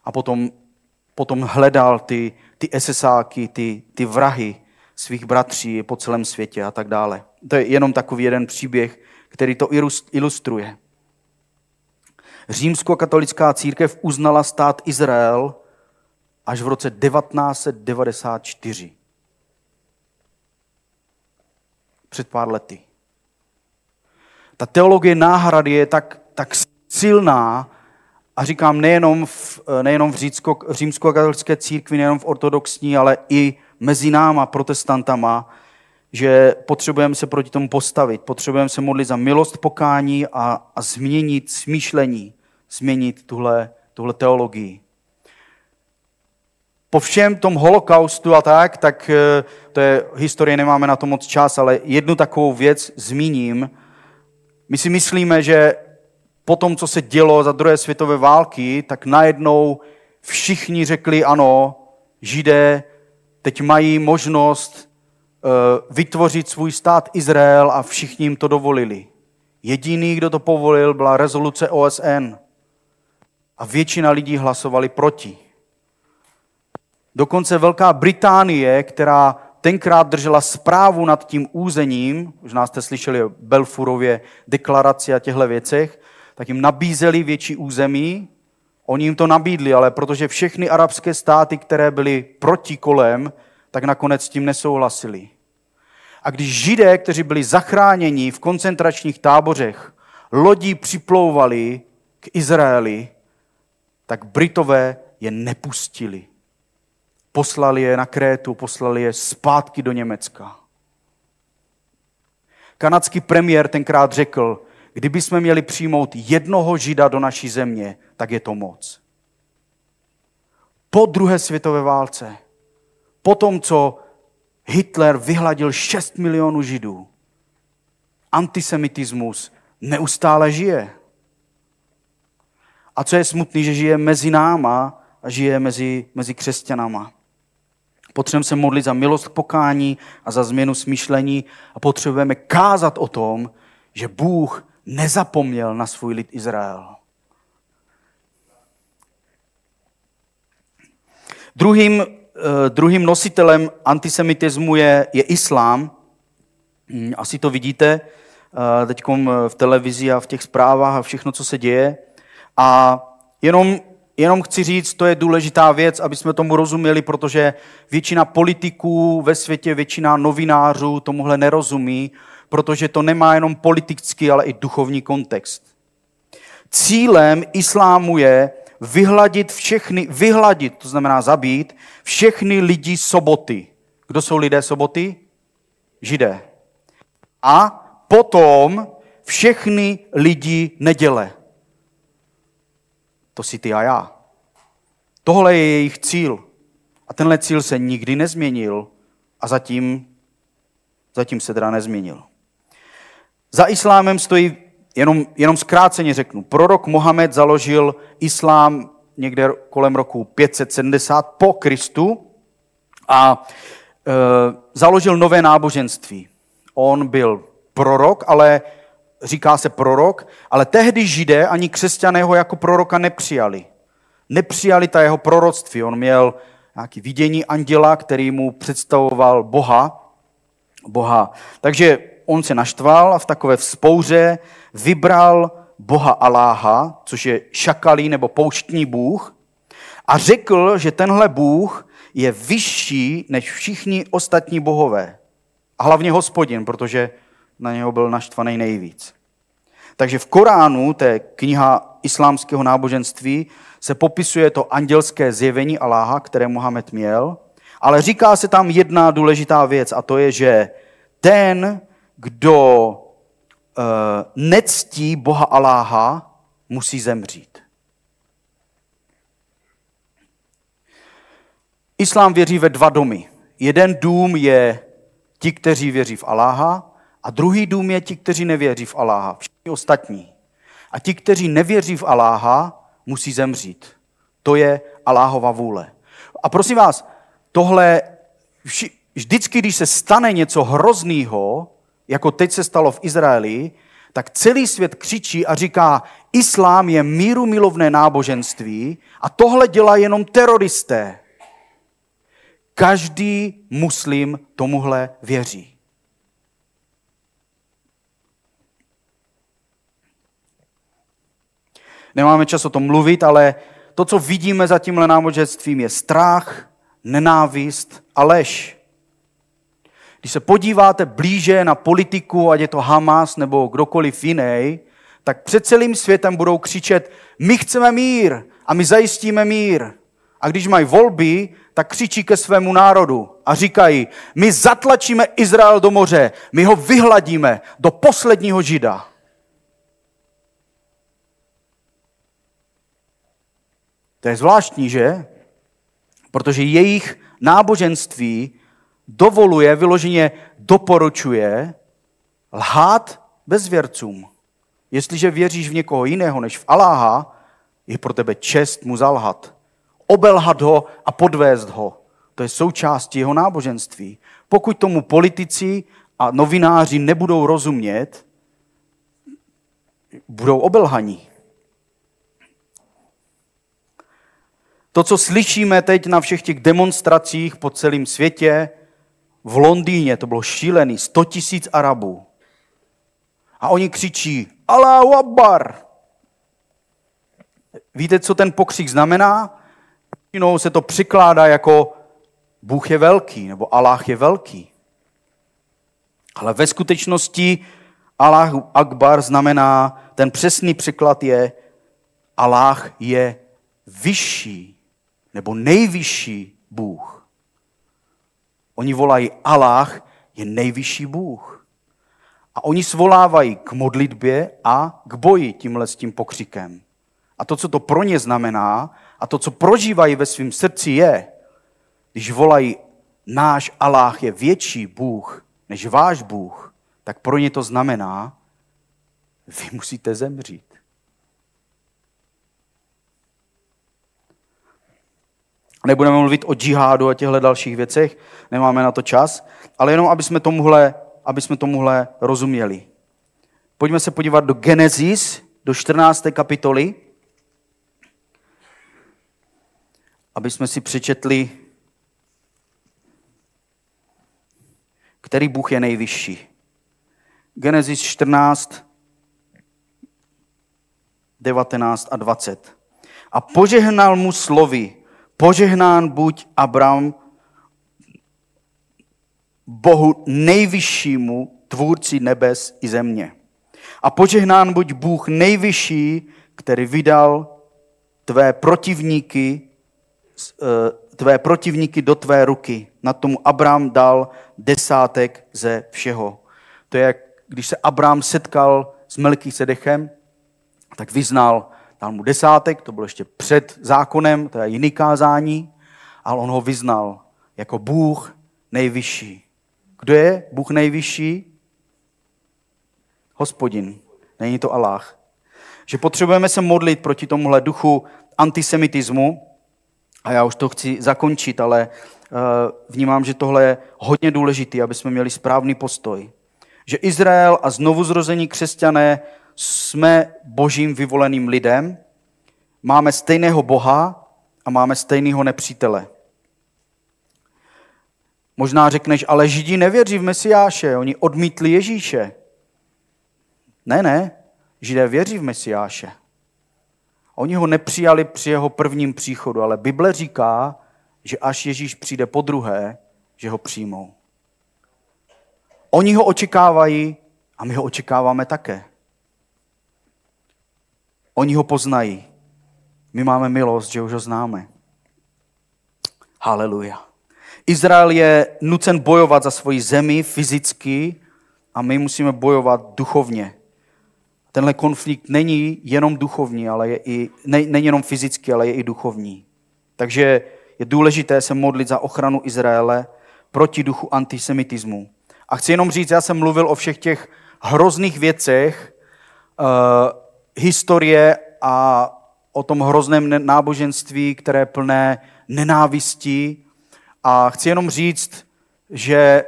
A potom, potom hledal ty, ty SSáky, ty, ty vrahy svých bratří po celém světě a tak dále. To je jenom takový jeden příběh, který to ilustruje. Římskokatolická církev uznala stát Izrael až v roce 1994. Před pár lety. Ta teologie náhrady je tak, tak silná, a říkám nejenom v, nejenom v římsko, římskokatolické církvi, nejenom v ortodoxní, ale i mezi náma, protestantama, že potřebujeme se proti tomu postavit. Potřebujeme se modlit za milost pokání a, a změnit smýšlení změnit tuhle, tuhle teologii. Po všem tom holokaustu a tak, tak eh, to je historie, nemáme na to moc čas, ale jednu takovou věc zmíním. My si myslíme, že po tom, co se dělo za druhé světové války, tak najednou všichni řekli ano, židé teď mají možnost eh, vytvořit svůj stát Izrael a všichni jim to dovolili. Jediný, kdo to povolil, byla rezoluce OSN a většina lidí hlasovali proti. Dokonce Velká Británie, která tenkrát držela zprávu nad tím úzením, možná jste slyšeli o Belfurově deklaraci a těchto věcech, tak jim nabízeli větší území, oni jim to nabídli, ale protože všechny arabské státy, které byly proti kolem, tak nakonec s tím nesouhlasili. A když židé, kteří byli zachráněni v koncentračních tábořech, lodí připlouvali k Izraeli, tak Britové je nepustili. Poslali je na Krétu, poslali je zpátky do Německa. Kanadský premiér tenkrát řekl, kdyby jsme měli přijmout jednoho žida do naší země, tak je to moc. Po druhé světové válce, po tom, co Hitler vyhladil 6 milionů židů, antisemitismus neustále žije. A co je smutný, že žije mezi náma a žije mezi, mezi křesťanama. Potřebujeme se modlit za milost k pokání a za změnu smýšlení a potřebujeme kázat o tom, že Bůh nezapomněl na svůj lid Izrael. Druhým, eh, druhým nositelem antisemitismu je, je islám. Hm, asi to vidíte eh, teď v televizi a v těch zprávách a všechno, co se děje. A jenom jenom chci říct, to je důležitá věc, aby jsme tomu rozuměli, protože většina politiků ve světě, většina novinářů tomuhle nerozumí, protože to nemá jenom politický, ale i duchovní kontext. Cílem islámu je vyhladit všechny, vyhladit, to znamená zabít, všechny lidi soboty. Kdo jsou lidé soboty? Židé. A potom všechny lidi neděle. To si ty a já. Tohle je jejich cíl. A tenhle cíl se nikdy nezměnil a zatím, zatím se teda nezměnil. Za islámem stojí, jenom, jenom zkráceně řeknu, prorok Mohamed založil islám někde kolem roku 570 po Kristu a e, založil nové náboženství. On byl prorok, ale říká se prorok, ale tehdy židé ani křesťané ho jako proroka nepřijali. Nepřijali ta jeho proroctví. On měl nějaký vidění anděla, který mu představoval Boha. Boha. Takže on se naštval a v takové vzpouře vybral boha Aláha, což je šakalý nebo pouštní bůh, a řekl, že tenhle bůh je vyšší než všichni ostatní bohové. A hlavně hospodin, protože na něho byl naštvaný nejvíc. Takže v Koránu, té kniha islámského náboženství, se popisuje to andělské zjevení Aláha, které Mohamed měl, ale říká se tam jedna důležitá věc a to je, že ten, kdo uh, nectí Boha Aláha, musí zemřít. Islám věří ve dva domy. Jeden dům je ti, kteří věří v Aláha, a druhý dům je ti, kteří nevěří v Aláha, všichni ostatní. A ti, kteří nevěří v Aláha, musí zemřít. To je Aláhova vůle. A prosím vás, tohle vždycky, když se stane něco hroznýho, jako teď se stalo v Izraeli, tak celý svět křičí a říká, islám je míru milovné náboženství a tohle dělá jenom teroristé. Každý muslim tomuhle věří. Nemáme čas o tom mluvit, ale to, co vidíme za tímhle náboženstvím, je strach, nenávist a lež. Když se podíváte blíže na politiku, ať je to Hamas nebo kdokoliv jiný, tak před celým světem budou křičet, my chceme mír a my zajistíme mír. A když mají volby, tak křičí ke svému národu a říkají, my zatlačíme Izrael do moře, my ho vyhladíme do posledního žida. To je zvláštní, že? Protože jejich náboženství dovoluje, vyloženě doporučuje lhát bezvěrcům. Jestliže věříš v někoho jiného než v Aláha, je pro tebe čest mu zalhat. Obelhat ho a podvést ho. To je součástí jeho náboženství. Pokud tomu politici a novináři nebudou rozumět, budou obelhaní. To, co slyšíme teď na všech těch demonstracích po celém světě, v Londýně to bylo šílený, 100 tisíc Arabů. A oni křičí, Allahu Akbar. Víte, co ten pokřik znamená? Většinou se to přikládá jako Bůh je velký, nebo Allah je velký. Ale ve skutečnosti Allah Akbar znamená, ten přesný překlad je, Allah je vyšší nebo nejvyšší Bůh. Oni volají Allah je nejvyšší Bůh. A oni svolávají k modlitbě a k boji tímhle s tím pokřikem. A to, co to pro ně znamená, a to, co prožívají ve svém srdci, je, když volají, náš Allah je větší Bůh než váš Bůh, tak pro ně to znamená, vy musíte zemřít. Nebudeme mluvit o džihádu a těchto dalších věcech, nemáme na to čas, ale jenom, aby jsme tomuhle, aby jsme tomuhle rozuměli. Pojďme se podívat do Genesis, do 14. kapitoly. aby jsme si přečetli, který Bůh je nejvyšší. Genesis 14, 19 a 20. A požehnal mu slovy, požehnán buď Abram, Bohu nejvyššímu, tvůrci nebes i země. A požehnán buď Bůh nejvyšší, který vydal tvé protivníky, eh, tvé protivníky do tvé ruky. Na tomu Abrám dal desátek ze všeho. To je, když se Abrám setkal s Melkisedechem, tak vyznal, dal mu desátek, to bylo ještě před zákonem, to je jiný kázání, ale on ho vyznal jako Bůh nejvyšší. Kdo je Bůh nejvyšší? Hospodin. Není to Allah. Že potřebujeme se modlit proti tomuhle duchu antisemitismu, a já už to chci zakončit, ale eh, vnímám, že tohle je hodně důležité, aby jsme měli správný postoj. Že Izrael a znovu zrození křesťané jsme božím vyvoleným lidem, máme stejného Boha a máme stejného nepřítele. Možná řekneš, ale Židi nevěří v Mesiáše, oni odmítli Ježíše. Ne, ne, Židé věří v Mesiáše. Oni ho nepřijali při jeho prvním příchodu, ale Bible říká, že až Ježíš přijde po druhé, že ho přijmou. Oni ho očekávají a my ho očekáváme také. Oni ho poznají. My máme milost, že už ho známe. Haleluja. Izrael je nucen bojovat za svoji zemi fyzicky a my musíme bojovat duchovně. Tenhle konflikt není jenom duchovní, ale je i, ne, není jenom fyzický, ale je i duchovní. Takže je důležité se modlit za ochranu Izraele proti duchu antisemitismu. A chci jenom říct, já jsem mluvil o všech těch hrozných věcech, uh, historie a o tom hrozném náboženství, které je plné nenávistí. A chci jenom říct, že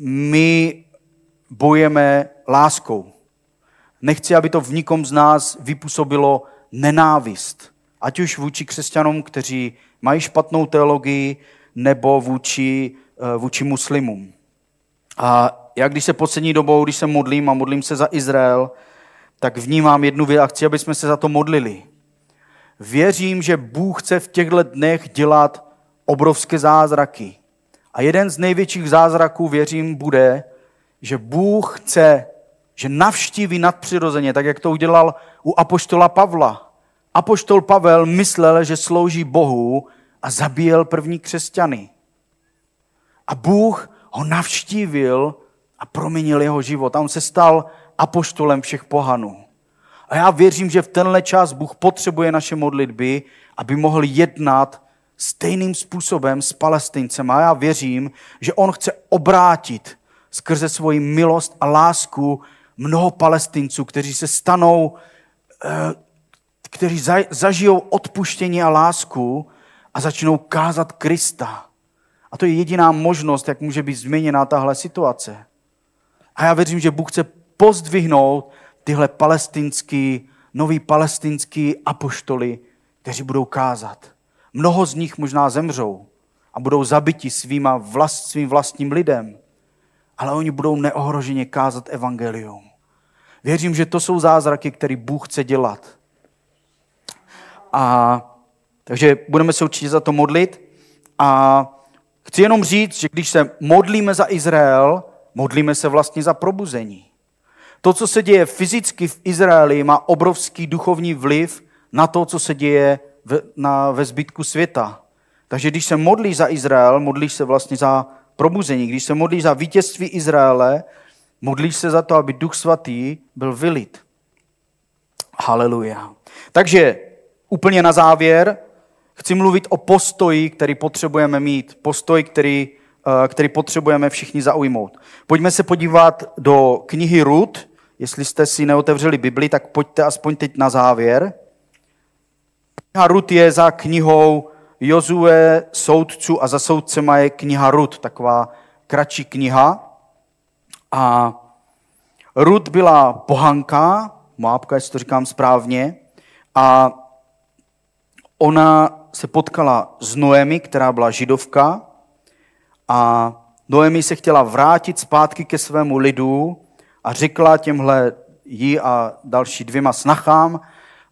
my bojeme láskou. Nechci, aby to v nikom z nás vypůsobilo nenávist. Ať už vůči křesťanům, kteří mají špatnou teologii, nebo vůči, eh, vůči muslimům. A já, když se poslední dobou, když se modlím a modlím se za Izrael, tak vnímám jednu věc a chci, aby jsme se za to modlili. Věřím, že Bůh chce v těchto dnech dělat obrovské zázraky. A jeden z největších zázraků, věřím, bude, že Bůh chce, že navštíví nadpřirozeně, tak jak to udělal u apoštola Pavla. Apoštol Pavel myslel, že slouží Bohu a zabíjel první křesťany. A Bůh ho navštívil a proměnil jeho život. A on se stal apoštolem všech pohanů. A já věřím, že v tenhle čas Bůh potřebuje naše modlitby, aby mohl jednat stejným způsobem s palestincem. A já věřím, že on chce obrátit skrze svoji milost a lásku mnoho palestinců, kteří se stanou, eh, kteří zažijou odpuštění a lásku a začnou kázat Krista. A to je jediná možnost, jak může být změněná tahle situace. A já věřím, že Bůh chce pozdvihnout tyhle palestinský, nový palestinský apoštoly, kteří budou kázat. Mnoho z nich možná zemřou a budou zabiti svýma vlast, svým vlastním lidem, ale oni budou neohroženě kázat evangelium. Věřím, že to jsou zázraky, které Bůh chce dělat. A takže budeme se určitě za to modlit. A chci jenom říct, že když se modlíme za Izrael, modlíme se vlastně za probuzení. To, co se děje fyzicky v Izraeli, má obrovský duchovní vliv na to, co se děje ve, na, ve zbytku světa. Takže když se modlíš za Izrael, modlíš se vlastně za probuzení. Když se modlíš za vítězství Izraele, modlíš se za to, aby Duch Svatý byl vylit. Haleluja. Takže úplně na závěr chci mluvit o postoji, který potřebujeme mít. Postoj, který, eh, který potřebujeme všichni zaujmout. Pojďme se podívat do knihy Rud, Jestli jste si neotevřeli Bibli, tak pojďte aspoň teď na závěr. Kniha Rut je za knihou Jozue, soudců a za soudcema je kniha Rut, taková kratší kniha. A Rut byla pohanka, Moabka, jestli to říkám správně, a ona se potkala s Noemi, která byla židovka a Noemi se chtěla vrátit zpátky ke svému lidu a řekla těmhle jí a další dvěma snachám,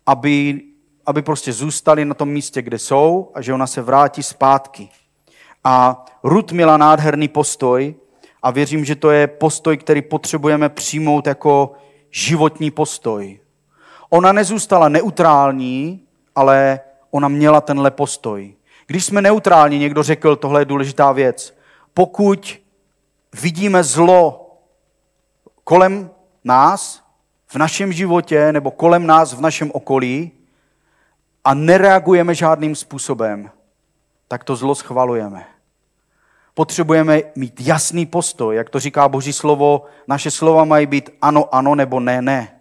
aby, aby prostě zůstali na tom místě, kde jsou a že ona se vrátí zpátky. A Rut měla nádherný postoj a věřím, že to je postoj, který potřebujeme přijmout jako životní postoj. Ona nezůstala neutrální, ale ona měla tenhle postoj. Když jsme neutrální, někdo řekl, tohle je důležitá věc. Pokud vidíme zlo kolem nás, v našem životě nebo kolem nás v našem okolí a nereagujeme žádným způsobem, tak to zlo schvalujeme. Potřebujeme mít jasný postoj, jak to říká Boží slovo, naše slova mají být ano, ano nebo ne, ne.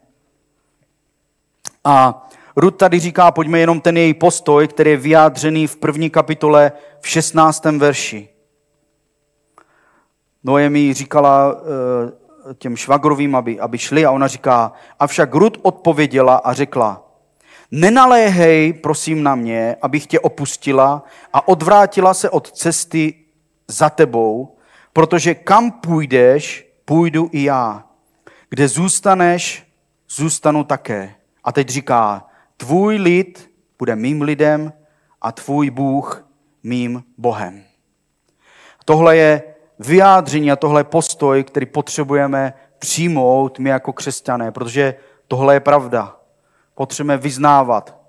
A Rud tady říká, pojďme jenom ten její postoj, který je vyjádřený v první kapitole v 16. verši. Noemi říkala eh, těm švagrovým, aby, aby šli a ona říká, avšak Rud odpověděla a řekla, nenaléhej prosím na mě, abych tě opustila a odvrátila se od cesty za tebou, protože kam půjdeš, půjdu i já. Kde zůstaneš, zůstanu také. A teď říká, tvůj lid bude mým lidem a tvůj Bůh mým Bohem. Tohle je vyjádření a tohle postoj, který potřebujeme přijmout my jako křesťané, protože tohle je pravda. Potřebujeme vyznávat.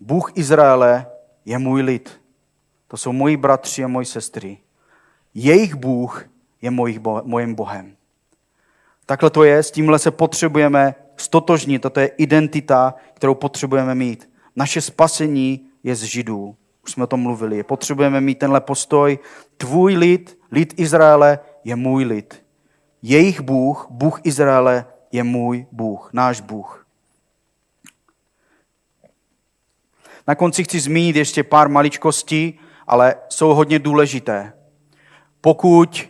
Bůh Izraele je můj lid. To jsou moji bratři a moji sestry. Jejich Bůh je mojím Bohem. Takhle to je, s tímhle se potřebujeme stotožnit, toto je identita, kterou potřebujeme mít. Naše spasení je z Židů. Už jsme o tom mluvili. Potřebujeme mít tenhle postoj. Tvůj lid, lid Izraele, je můj lid. Jejich Bůh, Bůh Izraele, je můj Bůh, náš Bůh. Na konci chci zmínit ještě pár maličkostí, ale jsou hodně důležité. Pokud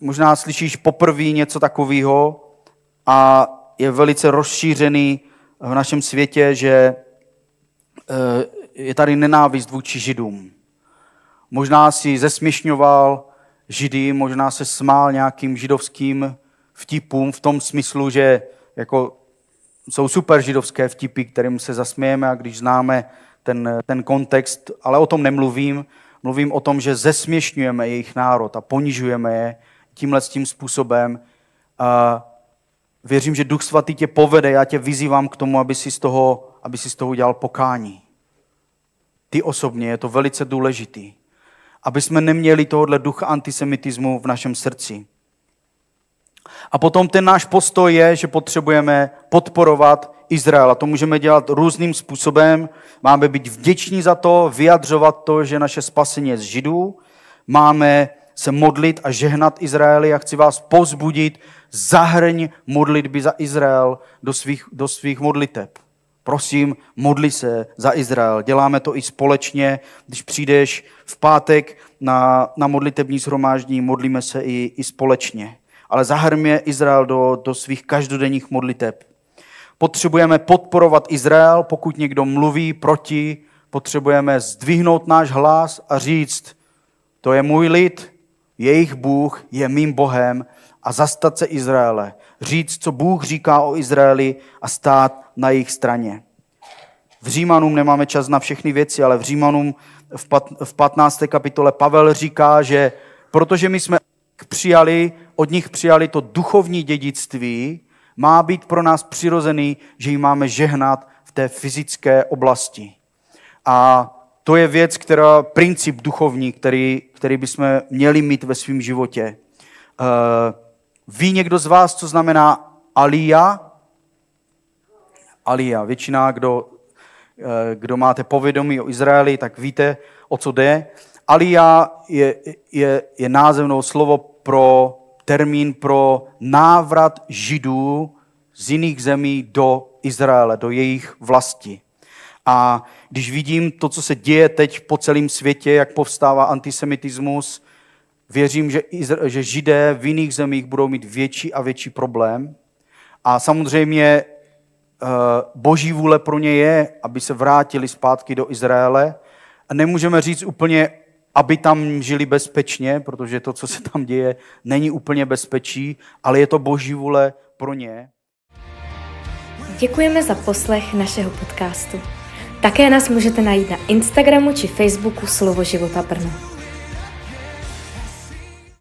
možná slyšíš poprvé něco takového a je velice rozšířený v našem světě, že eh, je tady nenávist vůči židům. Možná si zesměšňoval židy, možná se smál nějakým židovským vtipům v tom smyslu, že jako jsou super židovské vtipy, kterým se zasmějeme a když známe ten, ten kontext, ale o tom nemluvím. Mluvím o tom, že zesměšňujeme jejich národ a ponižujeme je tímhle tím způsobem. A věřím, že Duch Svatý tě povede, já tě vyzývám k tomu, aby si z toho, aby si z toho udělal pokání. Ty osobně je to velice důležitý. Aby jsme neměli tohohle ducha antisemitismu v našem srdci. A potom ten náš postoj je, že potřebujeme podporovat Izrael. A to můžeme dělat různým způsobem. Máme být vděční za to, vyjadřovat to, že naše spasení je z Židů. Máme se modlit a žehnat Izraeli a chci vás pozbudit, zahrň modlitby za Izrael do svých, do svých modliteb. Prosím, modli se za Izrael. Děláme to i společně. Když přijdeš v pátek na, na modlitební shromáždění, modlíme se i, i společně. Ale zahrmě Izrael do, do svých každodenních modliteb. Potřebujeme podporovat Izrael, pokud někdo mluví proti, potřebujeme zdvihnout náš hlas a říct, to je můj lid, jejich Bůh je mým Bohem a zastat se Izraele. Říct, co Bůh říká o Izraeli a stát na jejich straně. V Římanům nemáme čas na všechny věci, ale v Římanům v 15. kapitole Pavel říká, že protože my jsme přijali, od nich přijali to duchovní dědictví, má být pro nás přirozený, že ji máme žehnat v té fyzické oblasti. A to je věc, která, princip duchovní, který, který bychom měli mít ve svém životě. Uh, ví někdo z vás, co znamená alia? Alia. Většina, kdo, eh, kdo máte povědomí o Izraeli, tak víte, o co jde. Alia je, je, je názevnou slovo pro termín pro návrat židů z jiných zemí do Izraele, do jejich vlasti. A když vidím to, co se děje teď po celém světě, jak povstává antisemitismus, věřím, že, Izra- že židé v jiných zemích budou mít větší a větší problém. A samozřejmě eh, boží vůle pro ně je, aby se vrátili zpátky do Izraele. nemůžeme říct úplně, aby tam žili bezpečně, protože to, co se tam děje, není úplně bezpečí, ale je to boží vůle pro ně. Děkujeme za poslech našeho podcastu. Také nás můžete najít na Instagramu či Facebooku Slovo života Brno.